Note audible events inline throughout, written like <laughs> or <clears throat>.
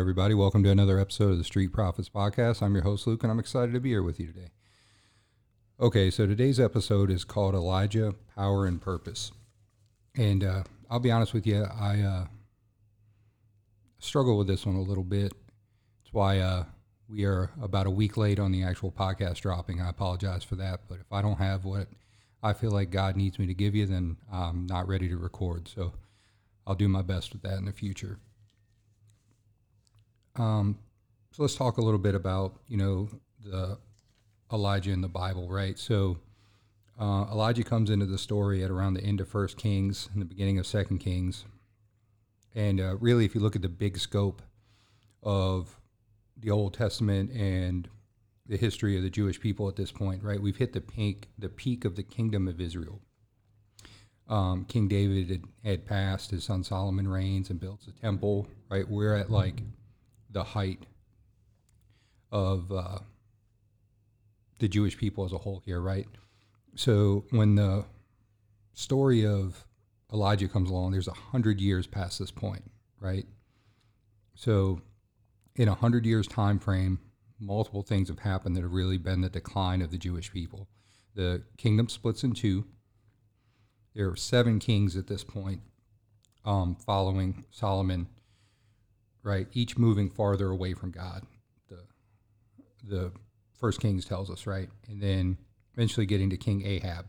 Everybody. Welcome to another episode of the Street Prophet's Podcast. I'm your host, Luke, and I'm excited to be here with you today. Okay, so today's episode is called Elijah, Power, and Purpose. And uh, I'll be honest with you, I uh, struggle with this one a little bit. That's why uh, we are about a week late on the actual podcast dropping. I apologize for that. But if I don't have what I feel like God needs me to give you, then I'm not ready to record. So I'll do my best with that in the future. Um, so let's talk a little bit about you know the Elijah in the Bible, right? So uh, Elijah comes into the story at around the end of First Kings and the beginning of Second Kings, and uh, really, if you look at the big scope of the Old Testament and the history of the Jewish people at this point, right? We've hit the peak, the peak of the kingdom of Israel. Um, King David had, had, passed, his son Solomon reigns and builds the temple, right? We're at like the height of uh, the Jewish people as a whole here, right? So when the story of Elijah comes along, there's a hundred years past this point, right? So in a hundred years time frame, multiple things have happened that have really been the decline of the Jewish people. The kingdom splits in two. There are seven kings at this point, um, following Solomon right? Each moving farther away from God. The the First Kings tells us, right? And then eventually getting to King Ahab.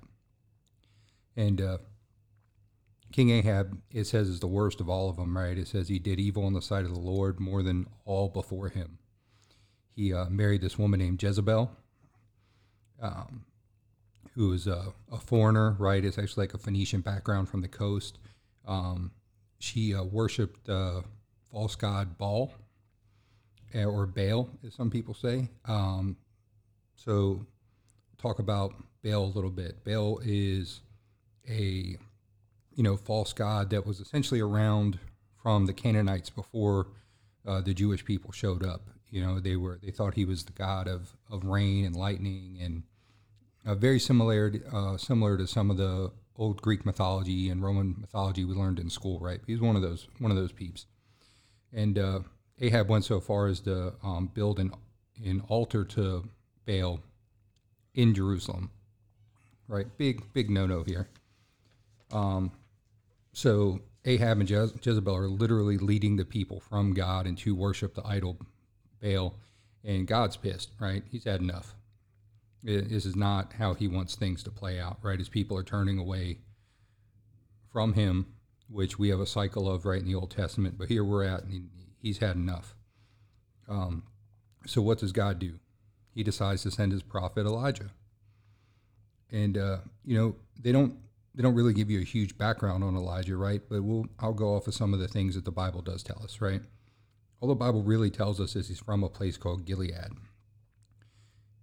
And uh, King Ahab, it says, is the worst of all of them, right? It says he did evil in the sight of the Lord more than all before him. He uh, married this woman named Jezebel, um, who was a, a, foreigner, right? It's actually like a Phoenician background from the coast. Um, she uh, worshipped uh, false god Baal, eh, or Baal, as some people say. Um, so, talk about Baal a little bit. Baal is a you know false god that was essentially around from the Canaanites before uh, the Jewish people showed up. You know, they were they thought he was the god of, of rain and lightning, and uh, very similar uh, similar to some of the old Greek mythology and Roman mythology we learned in school. Right, he's one of those one of those peeps. And uh, Ahab went so far as to um, build an, an altar to Baal in Jerusalem. Right? Big, big no no here. Um, so Ahab and Je- Jezebel are literally leading the people from God and to worship the idol Baal. And God's pissed, right? He's had enough. This is not how he wants things to play out, right? His people are turning away from him which we have a cycle of right in the Old Testament. But here we're at, and he, he's had enough. Um, so what does God do? He decides to send his prophet Elijah. And uh, you know they don't they don't really give you a huge background on Elijah, right? But we'll I'll go off of some of the things that the Bible does tell us, right? All the Bible really tells us is he's from a place called Gilead.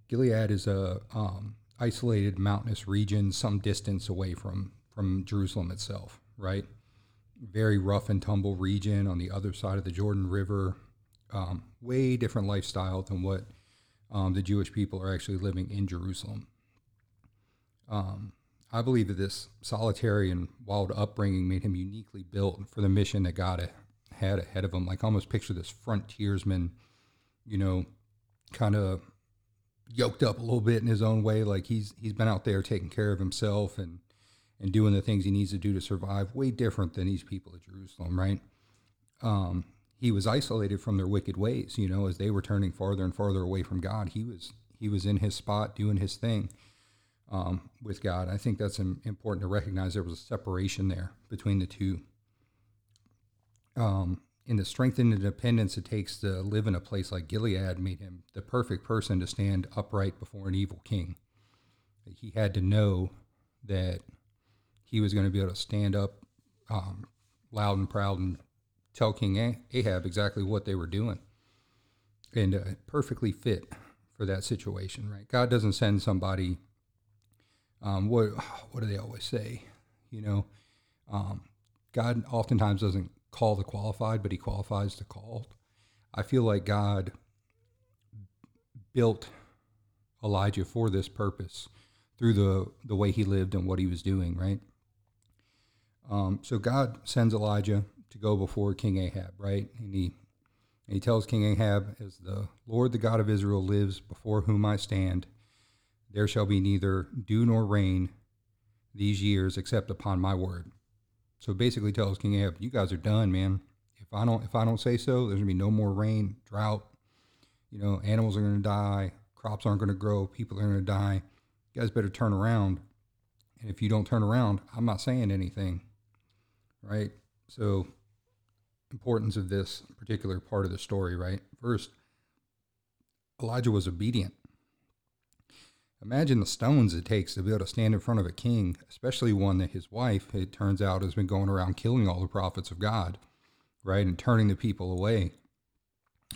Gilead is a um, isolated mountainous region, some distance away from from Jerusalem itself, right? Very rough and tumble region on the other side of the Jordan River. Um, way different lifestyle than what um, the Jewish people are actually living in Jerusalem. Um, I believe that this solitary and wild upbringing made him uniquely built for the mission that God had ahead of him. Like almost picture this frontiersman, you know, kind of yoked up a little bit in his own way. Like he's he's been out there taking care of himself and and doing the things he needs to do to survive, way different than these people at Jerusalem, right? Um, he was isolated from their wicked ways, you know, as they were turning farther and farther away from God. He was he was in his spot doing his thing um, with God. I think that's important to recognize. There was a separation there between the two. Um, in the strength and independence it takes to live in a place like Gilead made him the perfect person to stand upright before an evil king. He had to know that he was going to be able to stand up um, loud and proud and tell King Ahab exactly what they were doing. And uh, perfectly fit for that situation, right? God doesn't send somebody. Um, what <sighs> what do they always say? You know, um, God oftentimes doesn't call the qualified, but He qualifies the called. I feel like God built Elijah for this purpose through the the way he lived and what he was doing, right? Um, so God sends Elijah to go before King Ahab, right? And he And he tells King Ahab, As the Lord the God of Israel lives before whom I stand, there shall be neither dew nor rain these years except upon my word. So basically tells King Ahab, You guys are done, man. If I don't if I don't say so, there's gonna be no more rain, drought, you know, animals are gonna die, crops aren't gonna grow, people are gonna die. You guys better turn around. And if you don't turn around, I'm not saying anything. Right? So importance of this particular part of the story, right? First, Elijah was obedient. Imagine the stones it takes to be able to stand in front of a king, especially one that his wife, it turns out, has been going around killing all the prophets of God, right? And turning the people away.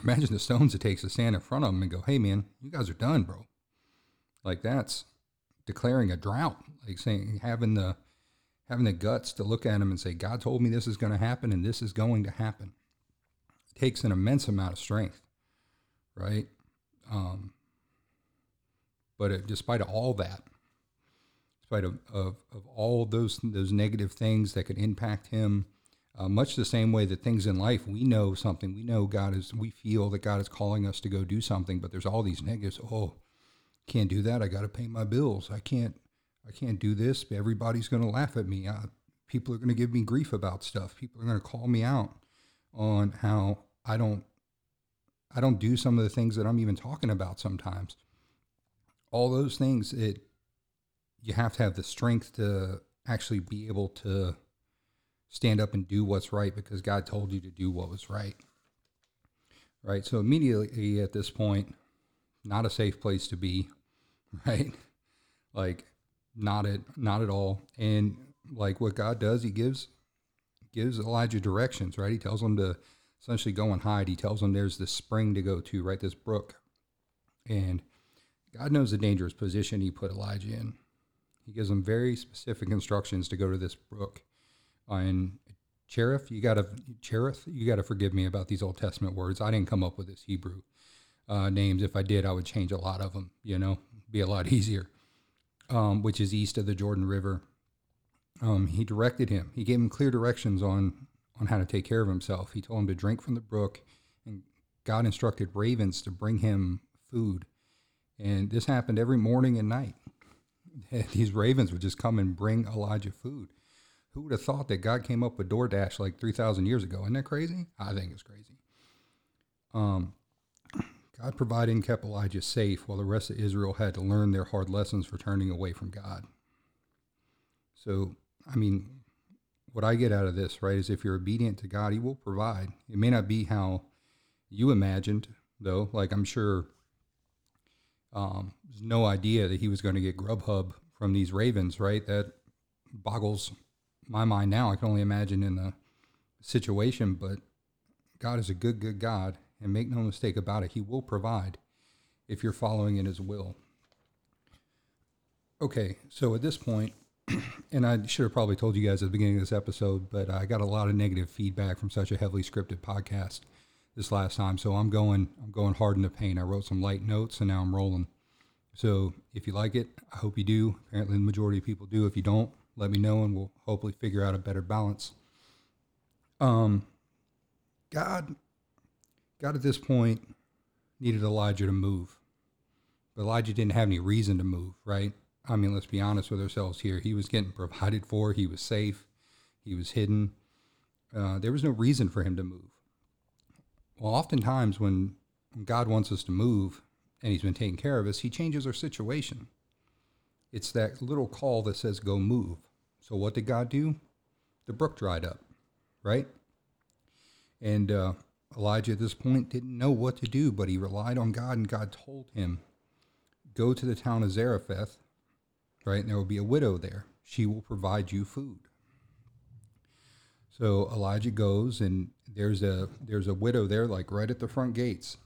Imagine the stones it takes to stand in front of him and go, hey, man, you guys are done, bro. Like that's declaring a drought, like saying, having the having the guts to look at him and say, God told me this is going to happen and this is going to happen. It takes an immense amount of strength, right? Um, but it, despite all that, despite of, of, of, all those those negative things that could impact him, uh, much the same way that things in life we know something, we know God is, we feel that God is calling us to go do something, but there's all these negatives. Oh, can't do that. I got to pay my bills. I can't I can't do this. Everybody's going to laugh at me. Uh, people are going to give me grief about stuff. People are going to call me out on how I don't I don't do some of the things that I'm even talking about sometimes. All those things it you have to have the strength to actually be able to stand up and do what's right because God told you to do what was right. Right? So immediately at this point, not a safe place to be, <laughs> right? Like not at not at all. And like what God does, He gives gives Elijah directions, right? He tells him to essentially go and hide. He tells him there's this spring to go to, right? This brook. And God knows the dangerous position he put Elijah in. He gives him very specific instructions to go to this brook. And Cherith, you gotta Cherith, you gotta forgive me about these Old Testament words. I didn't come up with this Hebrew uh, names. If I did, I would change a lot of them. You know, be a lot <laughs> easier um, which is east of the Jordan River. Um, he directed him. He gave him clear directions on on how to take care of himself. He told him to drink from the brook, and God instructed ravens to bring him food. And this happened every morning and night. <laughs> These ravens would just come and bring Elijah food. Who would have thought that God came up with DoorDash like 3,000 years ago? Isn't that crazy? I think it's crazy. Um, God provided kept Elijah safe while the rest of Israel had to learn their hard lessons for turning away from God. So, I mean, what I get out of this, right, is if you're obedient to God, He will provide. It may not be how you imagined, though. Like, I'm sure um, there's no idea that he was going to get Grubhub from these ravens, right? That boggles my mind now. I can only imagine in the situation, but God is a good, good God, and make no mistake about it, He will provide if you're following in His will. Okay, so at this point, <clears throat> and I should have probably told you guys at the beginning of this episode, but I got a lot of negative feedback from such a heavily scripted podcast this last time. So I'm going, I'm going hard in the paint. I wrote some light notes, and now I'm rolling. So if you like it, I hope you do. Apparently, the majority of people do. If you don't, let me know, and we'll hopefully figure out a better balance. Um, God God at this point needed Elijah to move. But Elijah didn't have any reason to move, right? I mean, let's be honest with ourselves here. He was getting provided for, he was safe, he was hidden. Uh, there was no reason for him to move. Well, oftentimes when God wants us to move and he's been taking care of us, he changes our situation. It's that little call that says, go move. So what did God do? The brook dried up, right? And uh, Elijah at this point didn't know what to do, but he relied on God, and God told him, Go to the town of Zarephath, right? And there will be a widow there. She will provide you food. So Elijah goes, and there's a there's a widow there, like right at the front gates,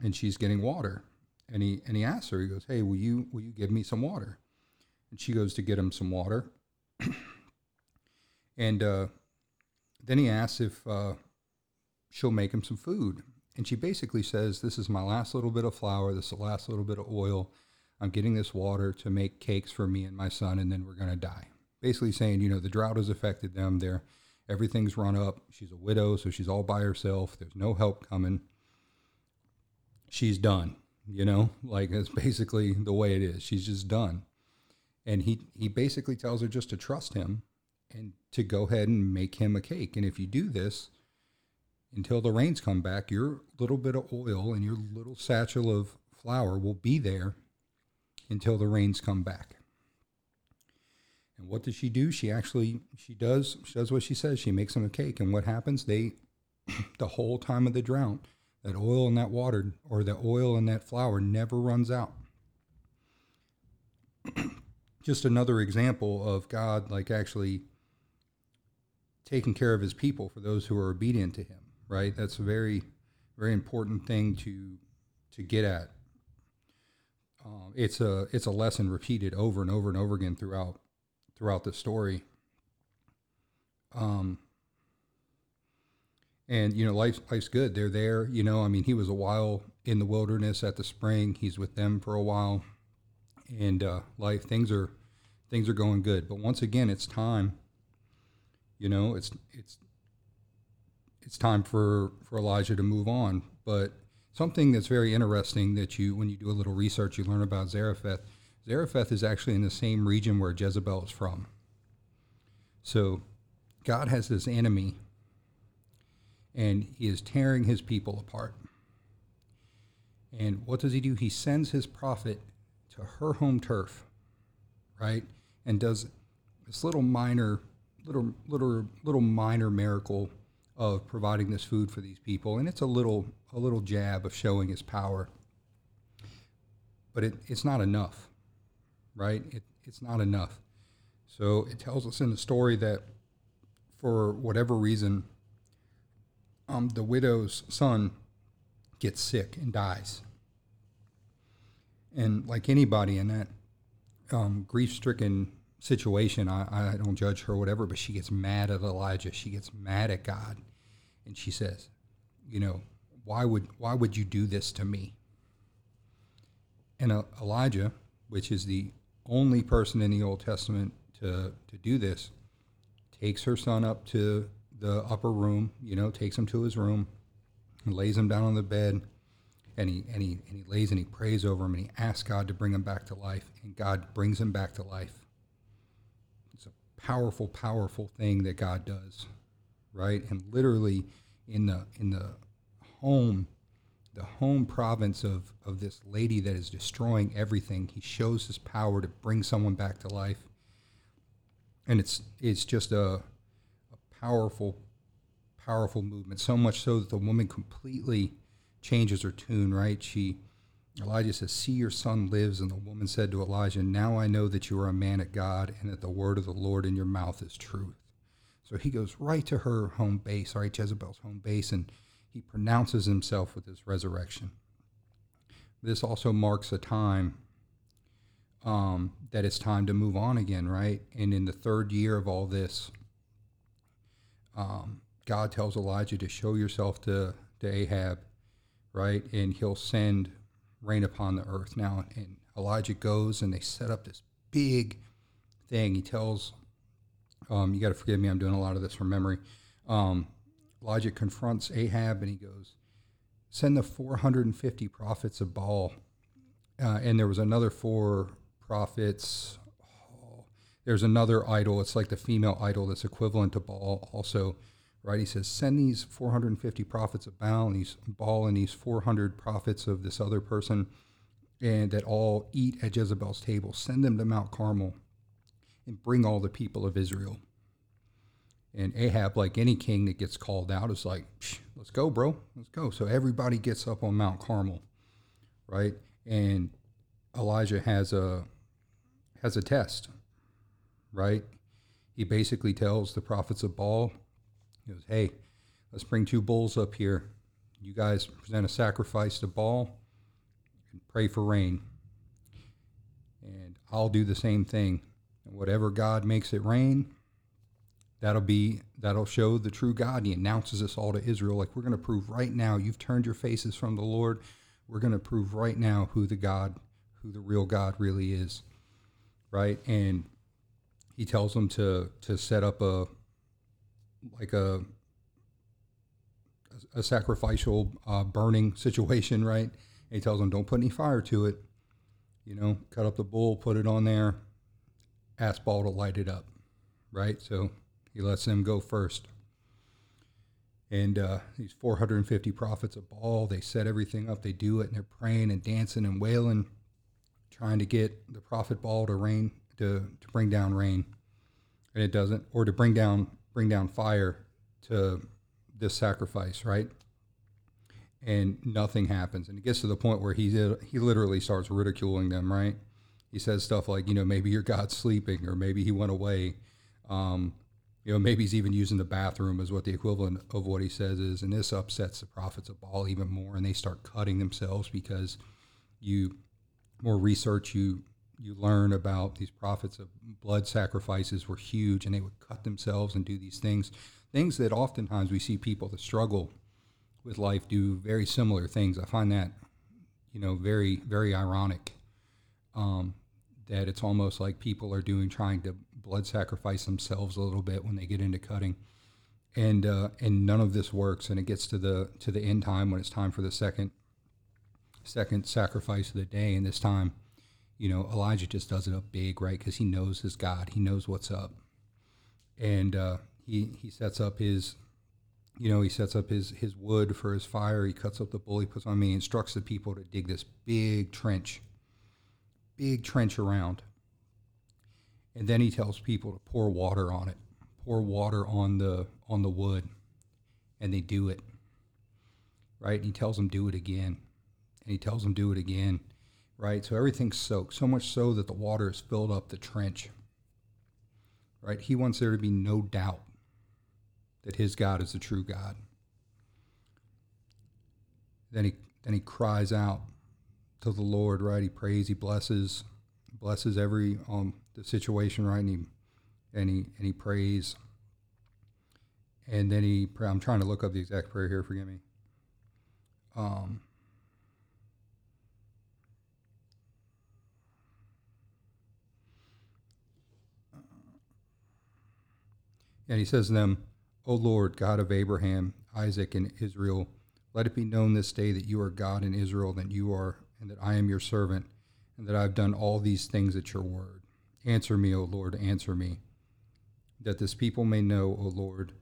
and she's getting water. And he and he asks her, he goes, Hey, will you will you give me some water? And she goes to get him some water. <clears throat> and uh, then he asks if uh, she'll make him some food. And she basically says, This is my last little bit of flour. This is the last little bit of oil. I'm getting this water to make cakes for me and my son, and then we're going to die. Basically saying, you know, the drought has affected them. They're Everything's run up. She's a widow, so she's all by herself. There's no help coming. She's done. You know, like that's basically the way it is. She's just done. And he he basically tells her just to trust him and to go ahead and make him a cake. And if you do this until the rains come back, your little bit of oil and your little satchel of flour will be there until the rains come back. And what does she do? She actually she does she does what she says. She makes them a cake. And what happens? They <clears throat> the whole time of the drought, that oil and that water or the oil and that flour never runs out. <clears throat> Just another example of God like actually taking care of his people for those who are obedient to him, right? That's a very very important thing to to get at. Um, it's a it's a lesson repeated over and over and over again throughout throughout the story. Um, and you know, life life's good. They're there. You know, I mean, he was a while in the wilderness at the spring. He's with them for a while, and uh, life things are things are going good. But once again, it's time. You know, it's it's it's time for for Elijah to move on. But something that's very interesting that you when you do a little research, you learn about Zarephath Zarephath is actually in the same region where Jezebel is from. So God has this enemy, and he is tearing his people apart. And what does he do? He sends his prophet to her home turf, right? And does this little minor, little, little, little minor miracle of providing this food for these people. And it's a little, a little jab of showing his power. But it, it's not enough right? It, it's not enough. So it tells us in the story that for whatever reason, um, the widow's son gets sick and dies. And like anybody in that um, grief stricken situation, I, I don't judge her whatever, but she gets mad at Elijah. She gets mad at God. And she says, You know, why would, why would you do this to me? And uh, Elijah, which is the only person in the Old Testament to, to do this, takes her son up to the upper room, you know, takes him to his room, and lays him down on the bed, and he, and, he, and he lays and he prays over him, and he asks God to bring him back to life, and God brings him back to life. It's a powerful, powerful thing that God does, right? And literally in the in the home the home province of, of this lady that is destroying everything. He shows his power to bring someone back to life. And it's it's just a, a powerful, powerful movement. So much so that the woman completely changes her tune, right? She Elijah says, See your son lives, and the woman said to Elijah, Now I know that you are a man of God, and that the word of the Lord in your mouth is truth. So he goes right to her home base, right, Jezebel's home base, and he pronounces himself with his resurrection. This also marks a time um, that it's time to move on again, right? And in the third year of all this, um, God tells Elijah to show yourself to, to Ahab, right? And he'll send rain upon the earth. Now, and Elijah goes and they set up this big thing. He tells, um, you got to forgive me, I'm doing a lot of this from memory. Um, Elijah confronts Ahab and he goes, Send the 450 prophets of Baal. Uh, and there was another four prophets. Oh, there's another idol. It's like the female idol that's equivalent to Baal, also. Right? He says, Send these 450 prophets of Baal and these Baal and these 400 prophets of this other person, and that all eat at Jezebel's table. Send them to Mount Carmel and bring all the people of Israel. And Ahab, like any king that gets called out, is like, let's go, bro, let's go. So everybody gets up on Mount Carmel, right? And Elijah has a has a test, right? He basically tells the prophets of Baal, he goes, hey, let's bring two bulls up here. You guys present a sacrifice to Baal and pray for rain. And I'll do the same thing. And whatever God makes it rain, that'll be that'll show the true God. He announces this all to Israel, like we're going to prove right now you've turned your faces from the Lord. We're going to prove right now who the God, who the real God really is, right? And he tells them to to set up a like a a sacrificial uh, burning <laughs> situation, right? And he tells them, don't put any fire to it. You know, cut up the bull, put it on there, ask Baal to light it up, right? So he lets them go first. And uh, these 450 prophets of Baal, they set everything up, they do it, and they're praying and dancing and wailing, trying to get the prophet Baal to rain, to, to bring down rain. And it doesn't, or to bring down bring down fire to this sacrifice, right? And nothing happens. And it gets to the point where he he literally starts ridiculing them, right? He says stuff like, you know, maybe your God's sleeping, or maybe he went away. Um, you know, maybe he's even using the bathroom, is what the equivalent of what he says is. And this upsets the prophets of Baal even more, and they start cutting themselves because you more research you you learn about these prophets of blood sacrifices were huge, and they would cut themselves and do these things things that oftentimes we see people that struggle with life do very similar things. I find that, you know, very, very ironic. Um, that it's almost like people are doing trying to blood sacrifice themselves a little bit when they get into cutting, and uh, and none of this works. And it gets to the to the end time when it's time for the second second sacrifice of the day. And this time, you know, Elijah just does it up big, right? Because he knows his God, he knows what's up, and uh, he he sets up his you know he sets up his his wood for his fire he cuts up the bull he puts on me he instructs the people to dig this big trench big trench around. And then he tells people to pour water on it pour water on the on the wood and they do it right? And he tells them do it again. And he tells them do it again right? So everything's soaked so much so that the water has filled up the trench right? He wants there to be no doubt that his God is the true God. Then he then he cries out to the Lord, right? He prays, he blesses, blesses every um the situation, right? And he and he and he prays. And then he I'm trying to look up the exact prayer here, forgive me. Um and he says to them, O Lord, God of Abraham, Isaac, and Israel, let it be known this day that you are God in Israel, that you are, and that I am your servant, and that I have done all these things at your word. Answer me, O Lord, answer me, that this people may know, O Lord,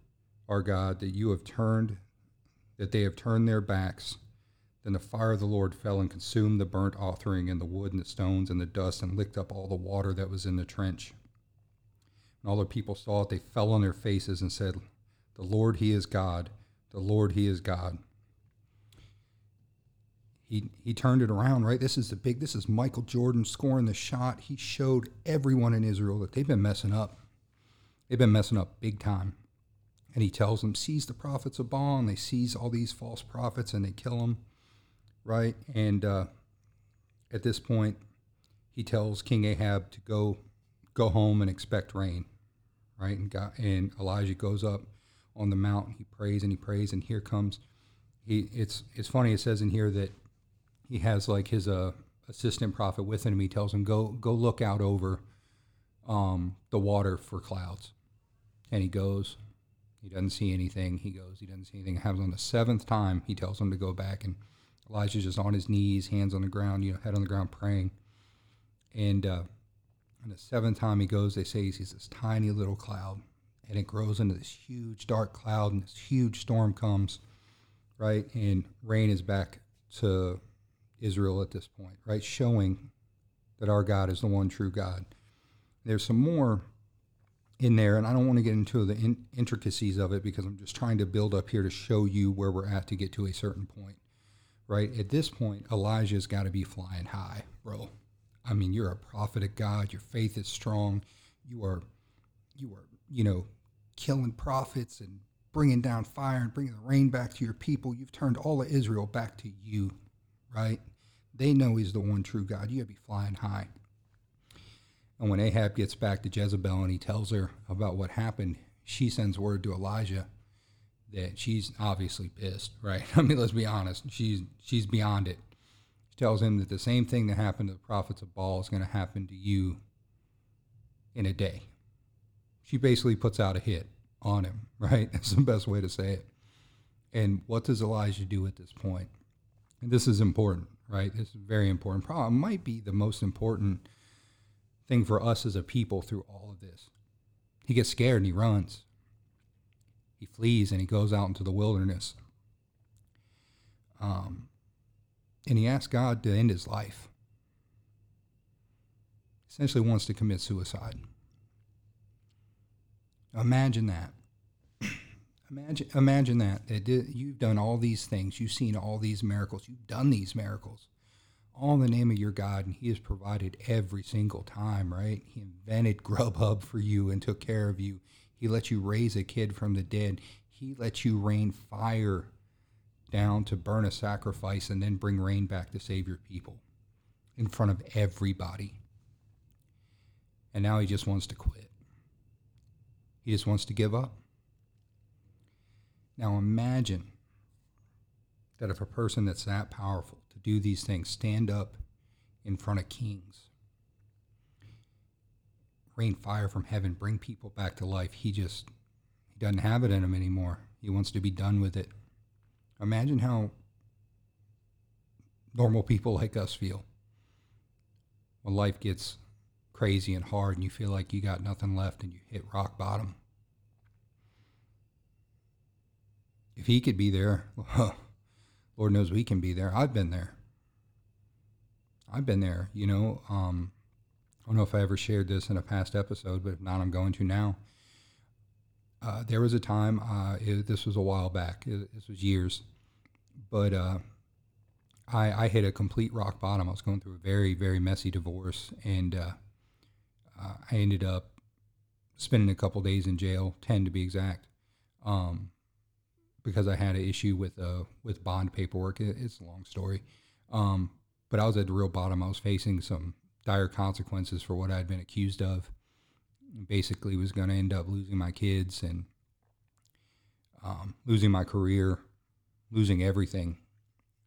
our God, that you have turned, that they have turned their backs. Then the fire of the Lord fell and consumed the burnt offering and the wood and the stones and the dust and licked up all the water that was in the trench. And all the people saw it, they fell on their faces and said, the Lord, He is God. The Lord, He is God. He, he turned it around, right? This is the big, this is Michael Jordan scoring the shot. He showed everyone in Israel that they've been messing up. They've been messing up big time. And he tells them, seize the prophets of Baal, and they seize all these false prophets and they kill them, right? And uh, at this point, he tells King Ahab to go go home and expect rain, right? And, God, and Elijah goes up on the mount. He prays and he prays, and here comes he. It's it's funny. It says in here that he has like his uh, assistant prophet with him. He tells him go go look out over um, the water for clouds, and he goes. He doesn't see anything. He goes. He doesn't see anything. It happens on the seventh time. He tells him to go back, and Elijah's just on his knees, hands on the ground, you know, head on the ground, praying. And uh, and the seventh time he goes, they say he sees this tiny little cloud and it grows into this huge dark cloud and this huge storm comes right and rain is back to israel at this point right? Showing that our god is the one true god. There's some more in there and i don't want to get into the in- intricacies of it because i'm just trying to build up here to show you where we're at to get to a certain point right? At this point elijah's got to be flying high bro. I mean you're a prophet of god your faith is strong you are you are you know killing prophets and bringing down fire and bringing the rain back to your people. You've turned all of Israel back to you, right? They know he's the one true God. You got to be flying high. And when Ahab gets back to Jezebel and he tells her about what happened, she sends word to Elijah that she's obviously pissed, <laughs> right? I mean, let's be honest. She's she's beyond it. She tells him that the same thing that happened to the prophets of Baal is going to happen to you in a day she basically puts out a hit on him, <laughs> right? That's the best way to say it. And what does Elijah do at this point? And this is important, right? This is very important. Probably might be the most important thing for us as a people through all of this. He gets scared and he runs. He flees and he goes out into the wilderness. Um, and he asks God to end his life. Essentially, wants to commit suicide. Imagine that. Imagine, imagine that, you've done all these things, you've seen all these miracles, you've done these miracles, all in the name of your God, and He has provided every single time, right? He invented Grubhub for you and took care of you. He let you raise a kid from the dead. He let you rain fire down to burn a sacrifice and then bring rain back to save your people in front of everybody. And now he just wants to quit. He just wants to give up. Now imagine that if a person that's that powerful to do these things, stand up in front of kings, rain fire from heaven, bring people back to life, he just he doesn't have it in him anymore. He wants to be done with it. Imagine how normal people like us feel when life gets crazy and hard and you feel like you got nothing left and you hit rock bottom. If he could be there, <laughs> Lord knows we can be there. I've been there. I've been there, you know. Um, I don't know if I ever shared this in a past episode, but if not, I'm going to now. Uh, there was a time, uh, it, this was a while back, it, this was years, but uh, I, I, hit a complete rock bottom. I was going through a very, very messy divorce, and uh, I ended up spending a couple days in jail, 10 to be exact, um, because I had an issue with, uh, with bond paperwork. It, it's a long story. Um, but I was at the real bottom. I was facing some dire consequences for what I'd been accused of basically was going to end up losing my kids and um, losing my career, losing everything.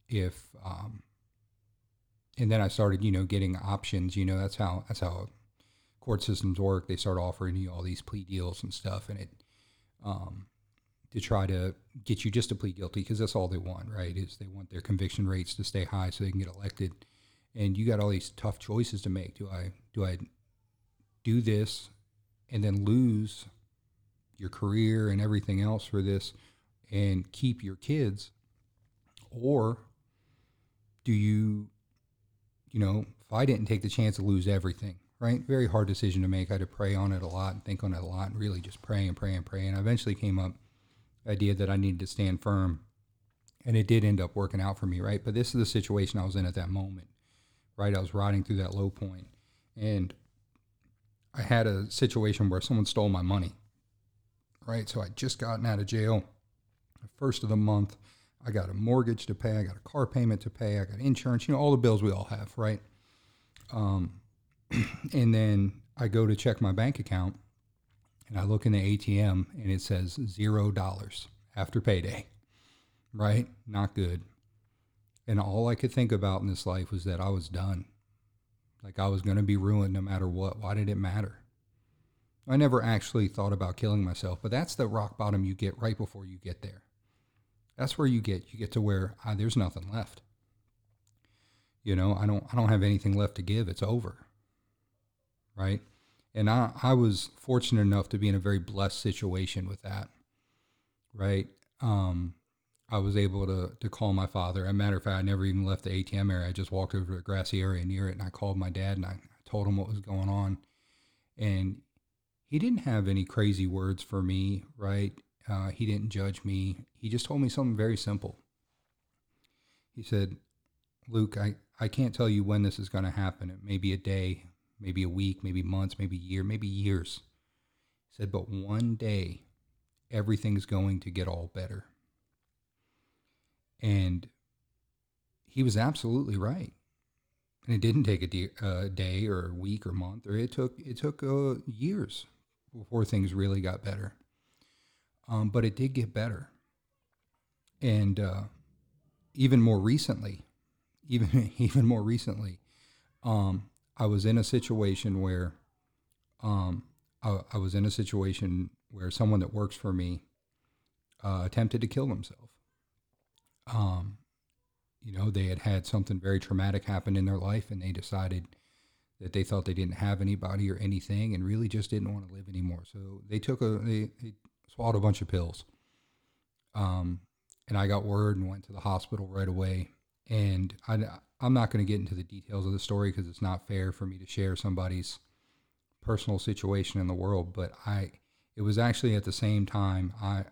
If um, and then I started, you know, getting options. You know, that's how that's how court systems work. They start offering you all these plea deals and stuff, and it um, to try to get you just to plead guilty because that's all they want, right? Is they want their conviction rates to stay high so they can get elected. And you got all these tough choices to make. Do I do I do this and then lose your career and everything else for this and keep your kids? Or do you, you know, if I didn't take the chance to lose everything, right? Very hard decision to make. I had to pray on it a lot and think on it a lot and really just pray and pray and pray. And I eventually came up idea that I needed to stand firm. And it did end up working out for me, right? But this is the situation I was in at that moment, right? I was riding through that low. And I had a situation where someone stole my money, right? So I just gotten out of jail, first of the month. I got a mortgage to pay, I got a car payment to pay, I got insurance, you know, all the bills we all have, right? Um, <clears throat> and then I go to check my bank account and I look in the ATM and it says zero dollars after payday, right? Not good. And all I could think about in this life was that I was done. Like I was going to be ruined no matter what. Why did it matter? I never actually thought about killing myself, but that's the rock bottom you get right before you get there. That's where you get you get to where ah, there's nothing left. You know, I don't I don't have anything left to give. It's over. Right? And I I was fortunate enough to be in a very blessed situation with that. Right? Um I was able to to call my father. As a matter of fact, I never even left the ATM area. I just walked over to the grassy area near it, and I called my dad and I told him what was going on. And he didn't have any crazy words for me, right? Uh, he didn't judge me. He just told me something very simple. He said, "Luke, I I can't tell you when this is going to happen. It may be a day, maybe a week, maybe months, maybe a year, maybe years." He said, "But one day, everything's going to get all better." And he was absolutely right. And it didn't take a, de- a day or a week or month, or it took it took uh, years before things really got better. Um, but it did get better, and uh, even more recently, even <laughs> even more recently, um, I was in a situation where um, I, I was in a situation where someone that works for me uh, attempted to kill himself. Um, you know, they had had something very traumatic happen in their life, and they decided that they thought they didn't have anybody or anything, and really just didn't want to live anymore. So they took a they, they swallowed a bunch of pills. Um, and I got word and went to the hospital right away. And I, I'm not going to get into the details of the story because it's not fair for me to share somebody's personal situation in the world. But I, it was actually at the same time I,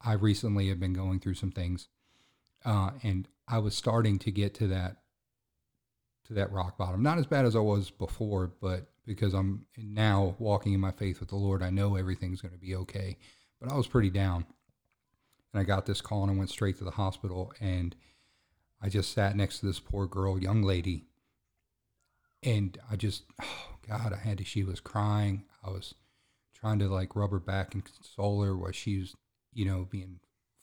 I recently have been going through some things, uh, and I was starting to get to that, to that rock bottom. Not as bad as I was before, but because I'm now walking in my faith with the Lord, I know everything's going to be okay. But I was pretty down, and I got this call and I went straight to the hospital and I just sat next to this poor girl, young lady, and I just, oh God, I had to. She was crying. I was trying to like rub her back and console her while she was, you know, being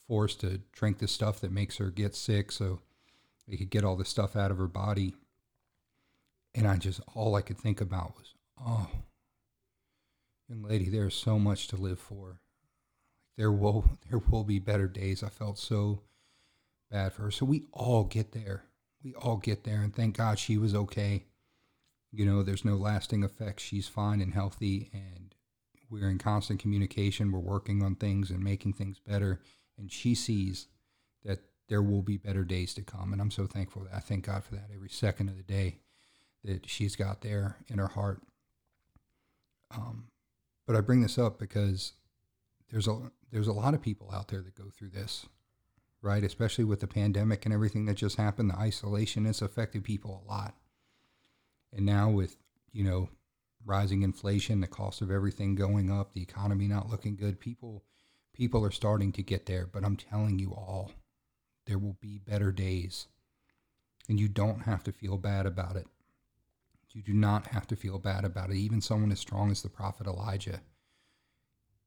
forced to drink the stuff that makes her get sick, so they could get all the stuff out of her body. And I just, all I could think about was, oh, young lady, there's so much to live for. There will, <laughs> there will be better days. I felt so bad for her. So we all get there. We all get there. And thank God she was okay. You know, there's no lasting effects. She's fine and healthy. And we're in constant communication. We're working on things and making things better. And she sees that there will be better days to come. And I'm so thankful that I thank God for that every second of the day that she's got there in her heart. Um, but I bring this up because there's a there's a lot of people out there that go through this right? Especially with the pandemic and everything that just happened, the isolation has affected people a lot. And now with, you know, rising inflation, the cost of everything going up, the economy not looking good, people people are starting to get there, but I'm telling you all, there will be better days. And you don't have to feel bad about it. You do not have to feel bad about it. Even someone as strong as the prophet Elijah,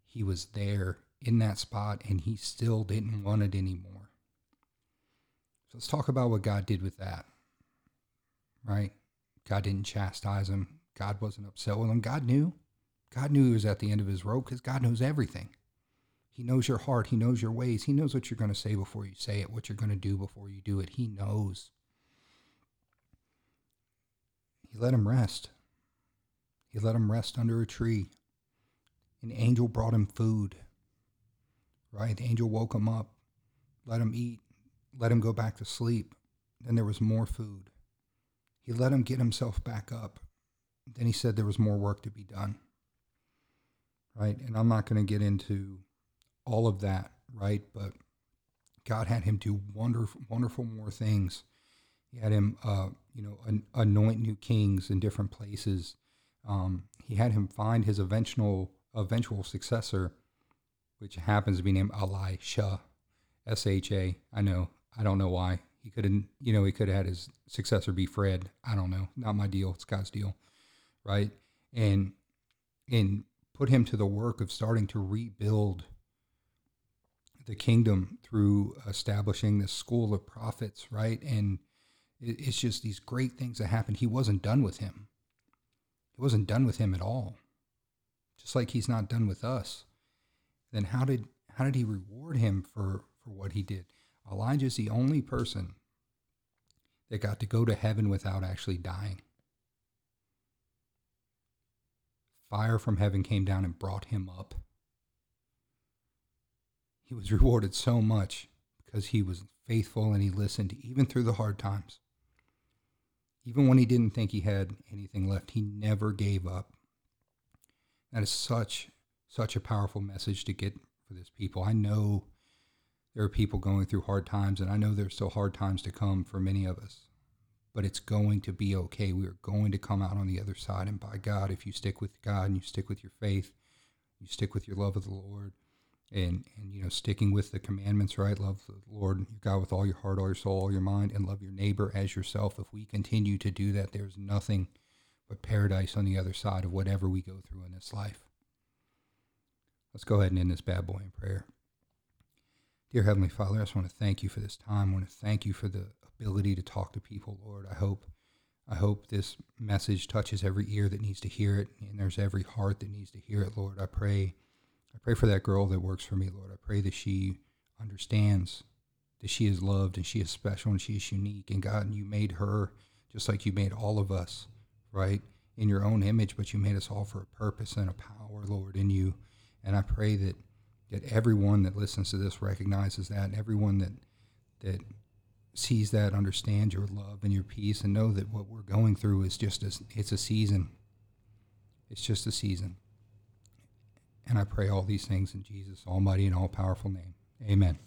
he was there in that spot and he still didn't want it anymore. So let's talk about what God did with that. Right? God didn't chastise him. God wasn't upset with him. God knew. God knew he was at the end of his rope because God knows everything. He knows your heart. He knows your ways. He knows what you're going to say before you say it, what you're going to do before you do it. He knows. He let him rest. He let him rest under a tree. An angel brought him food right? The angel woke him up, let him eat, let him go back to sleep. Then there was more food. He let him get himself back up. Then he said there was more work to be done. Right? And I'm not going to get into all of that, right? But God had him do wonderful, wonderful more things. He had him, uh, you know, an, anoint new kings in different places. Um, he had him find his eventual eventual successor which happens to be named Elisha, S H A. I know. I don't know why. He could have, you know, he could have had his successor be Fred. I don't know. Not my deal. It's God's deal, right? And and put him to the work of starting to rebuild the kingdom through establishing the school of prophets, right? And it's just these great things that happened. He wasn't done with him. He wasn't done with him at all. Just like he's not done with us then how did how did he reward him for for what he did? Elijah's the only person that got to go to heaven without actually dying. Fire from heaven came down and brought him up. He was <laughs> rewarded so much because he was faithful and he listened even through the hard times. Even when he didn't think he had anything left, he never gave up. That is such such a powerful message to get for this people. I know there are people going through hard times, and I know there's still hard times to come for many of us. But it's going to be okay. We are going to come out on the other side. And by God, if you stick with God and you stick with your faith, you stick with your love of the Lord, and and you know sticking with the commandments, right? Love the Lord your God with all your heart, all your soul, all your mind, and love your neighbor as yourself. If we continue to do that, there's nothing but paradise on the other side of whatever we go through in this life. Let's go ahead and end this bad boy in prayer. Dear Heavenly Father, I just want to thank you for this time. I want to thank you for the ability to talk to people, Lord. I hope I hope this message touches every ear that needs to hear it, and there's every heart that needs to hear it, Lord. I pray, I pray for that girl that works for me, Lord. I pray that she understands that she is loved and she is special and she is unique. And God, you made her just like you made all of us, right, in your own image, but you made us all for a purpose and a power, Lord, in you. And I pray that that everyone that listens to this recognizes that, and everyone that that sees that understands your love and your peace, and know that what we're going through is just a, it's a season. It's just a season. And I pray all these things in Jesus' almighty and all powerful name. Amen.